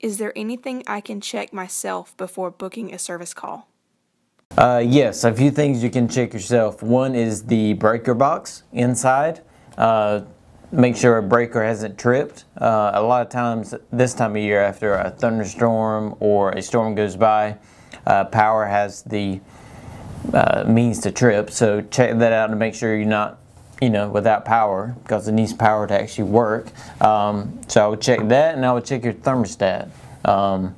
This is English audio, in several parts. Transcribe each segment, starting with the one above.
Is there anything I can check myself before booking a service call? Uh, yes, a few things you can check yourself. One is the breaker box inside. Uh, make sure a breaker hasn't tripped. Uh, a lot of times this time of year after a thunderstorm or a storm goes by, uh, power has the uh, means to trip. So check that out to make sure you're not you know, without power because it needs power to actually work. Um, so I would check that and I would check your thermostat. Um,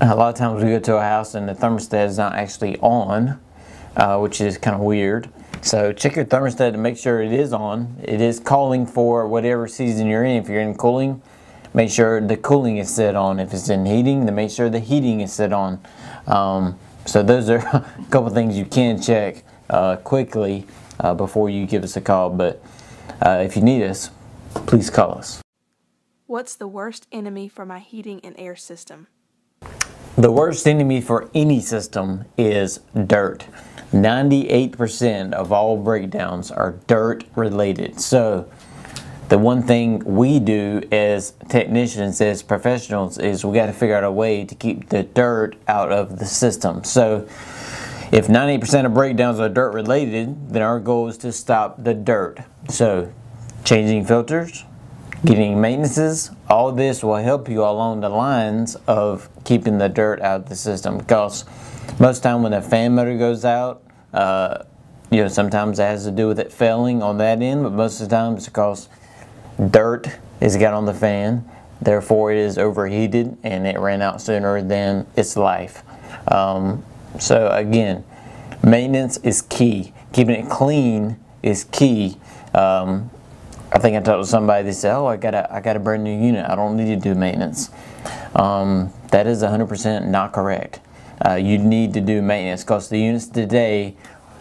a lot of times we go to a house and the thermostat is not actually on, uh, which is kind of weird. So check your thermostat to make sure it is on. It is calling for whatever season you're in. If you're in cooling, make sure the cooling is set on. If it's in heating, then make sure the heating is set on. Um, so those are a couple things you can check uh, quickly uh, before you give us a call. But uh, if you need us, please call us. What's the worst enemy for my heating and air system? The worst enemy for any system is dirt. 98% of all breakdowns are dirt related. So the one thing we do as technicians, as professionals, is we got to figure out a way to keep the dirt out of the system. So if 90% of breakdowns are dirt related, then our goal is to stop the dirt. So changing filters, getting maintenances, all this will help you along the lines of keeping the dirt out of the system because most time when a fan motor goes out, uh, you know, sometimes it has to do with it failing on that end, but most of the time it's because dirt has got on the fan, therefore it is overheated and it ran out sooner than its life. Um, so again, maintenance is key. Keeping it clean is key. Um, I think I talked to somebody. They said, "Oh, I got a I got a brand new unit. I don't need to do maintenance." Um, that is 100% not correct. Uh, you need to do maintenance because the units today,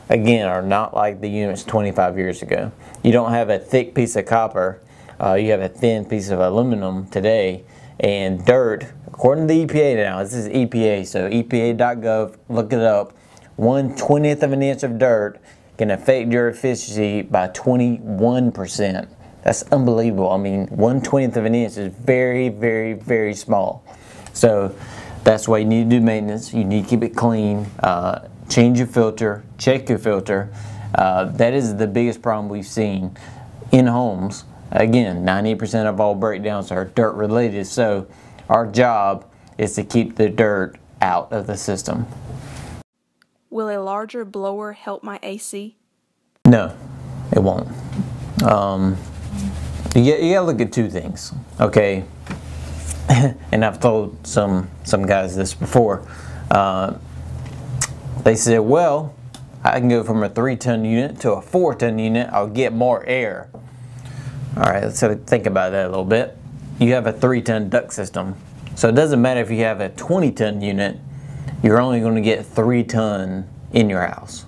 again, are not like the units 25 years ago. You don't have a thick piece of copper. Uh, you have a thin piece of aluminum today, and dirt. According to the EPA now, this is EPA, so EPA.gov. Look it up. One twentieth of an inch of dirt can affect your efficiency by 21%. That's unbelievable. I mean, one twentieth of an inch is very, very, very small. So that's why you need to do maintenance. You need to keep it clean. Uh, change your filter. Check your filter. Uh, that is the biggest problem we've seen in homes. Again, 90% of all breakdowns are dirt related. So our job is to keep the dirt out of the system. Will a larger blower help my AC? No, it won't. Um, you, you gotta look at two things, okay? and I've told some some guys this before. Uh, they said, well, I can go from a three ton unit to a four ton unit. I'll get more air. All right, let's think about that a little bit. You have a three ton duct system, so it doesn't matter if you have a 20 ton unit. You're only going to get three ton in your house.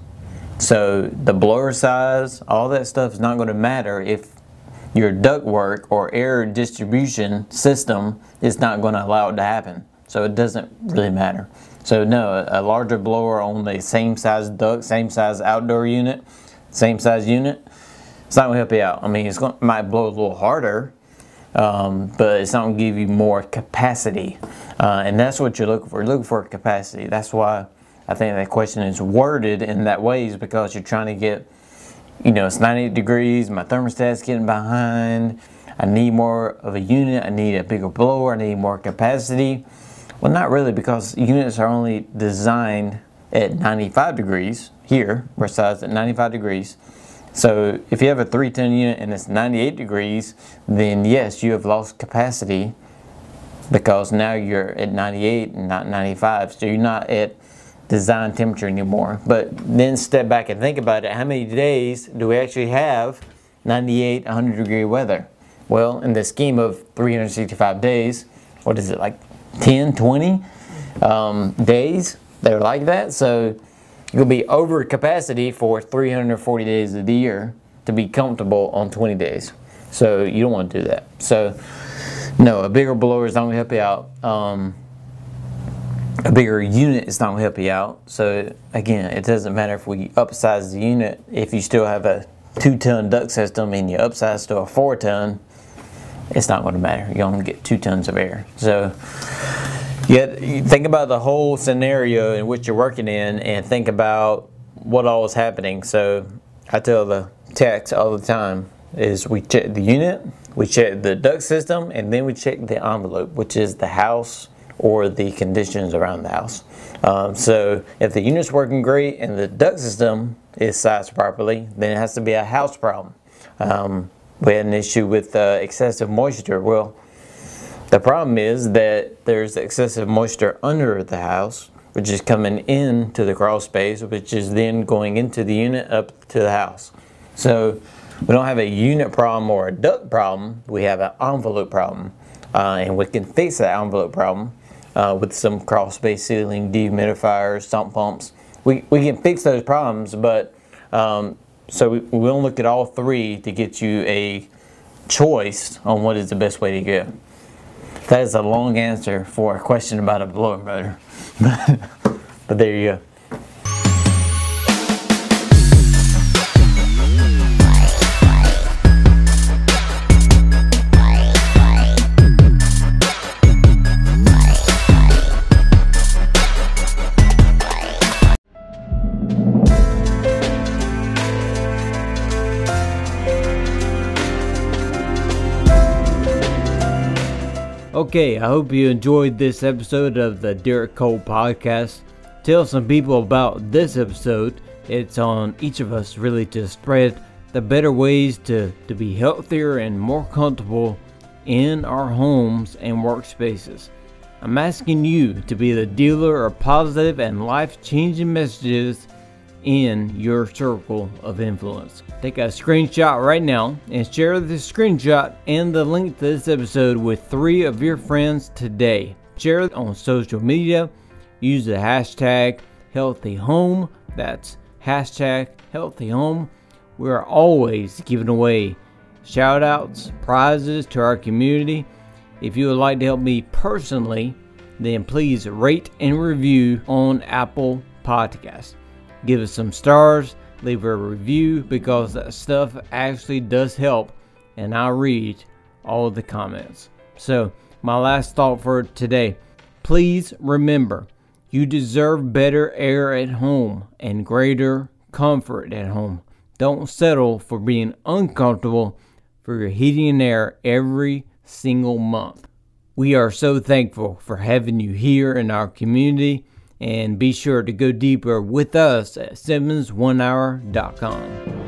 So the blower size, all that stuff is not going to matter if your duct work or air distribution system is not going to allow it to happen. So it doesn't really matter. So no, a larger blower on the same size duct, same size outdoor unit, same size unit, it's not going to help you out. I mean, it's going, it might blow a little harder, um, but it's not going to give you more capacity. Uh, and that's what you're looking for. You're looking for capacity. That's why I think that question is worded in that way is because you're trying to get you know, it's 98 degrees, my thermostat's getting behind, I need more of a unit, I need a bigger blower, I need more capacity. Well, not really because units are only designed at 95 degrees. Here, we're sized at 95 degrees. So if you have a three ton unit and it's 98 degrees, then yes, you have lost capacity because now you're at 98 and not 95. So you're not at design temperature anymore. But then step back and think about it. How many days do we actually have 98, 100 degree weather? Well, in the scheme of 365 days, what is it, like 10, 20 um, days They're like that? So you'll be over capacity for 340 days of the year to be comfortable on 20 days. So you don't want to do that. So no, a bigger blower is not going to help you out. Um, a bigger unit is not going to help you out. So again, it doesn't matter if we upsize the unit. If you still have a two ton duct system and you upsize to a four ton, it's not going to matter. You're to get two tons of air. So, yet think about the whole scenario in which you're working in, and think about what all is happening. So, I tell the techs all the time is we check the unit, we check the duct system, and then we check the envelope, which is the house or the conditions around the house. Um, so if the unit's working great and the duct system is sized properly, then it has to be a house problem. Um, we had an issue with uh, excessive moisture. Well, the problem is that there's excessive moisture under the house, which is coming into the crawl space, which is then going into the unit up to the house. So we don't have a unit problem or a duct problem, we have an envelope problem. Uh, and we can fix that envelope problem uh, with some crawl space sealing, dehumidifiers, sump pumps. We, we can fix those problems, but um, so we, we'll look at all three to get you a choice on what is the best way to go. That is a long answer for a question about a blower motor. but there you go. Okay, I hope you enjoyed this episode of the Derek Cole podcast. Tell some people about this episode. It's on each of us really to spread the better ways to, to be healthier and more comfortable in our homes and workspaces. I'm asking you to be the dealer of positive and life changing messages in your circle of influence. Take a screenshot right now and share the screenshot and the link to this episode with three of your friends today. Share it on social media. Use the hashtag healthy home. That's hashtag healthy home. We are always giving away shout outs, prizes to our community. If you would like to help me personally, then please rate and review on Apple Podcasts give us some stars, leave a review because that stuff actually does help and I read all the comments. So, my last thought for today please remember you deserve better air at home and greater comfort at home. Don't settle for being uncomfortable for your heating and air every single month. We are so thankful for having you here in our community and be sure to go deeper with us at SimmonsOneHour.com.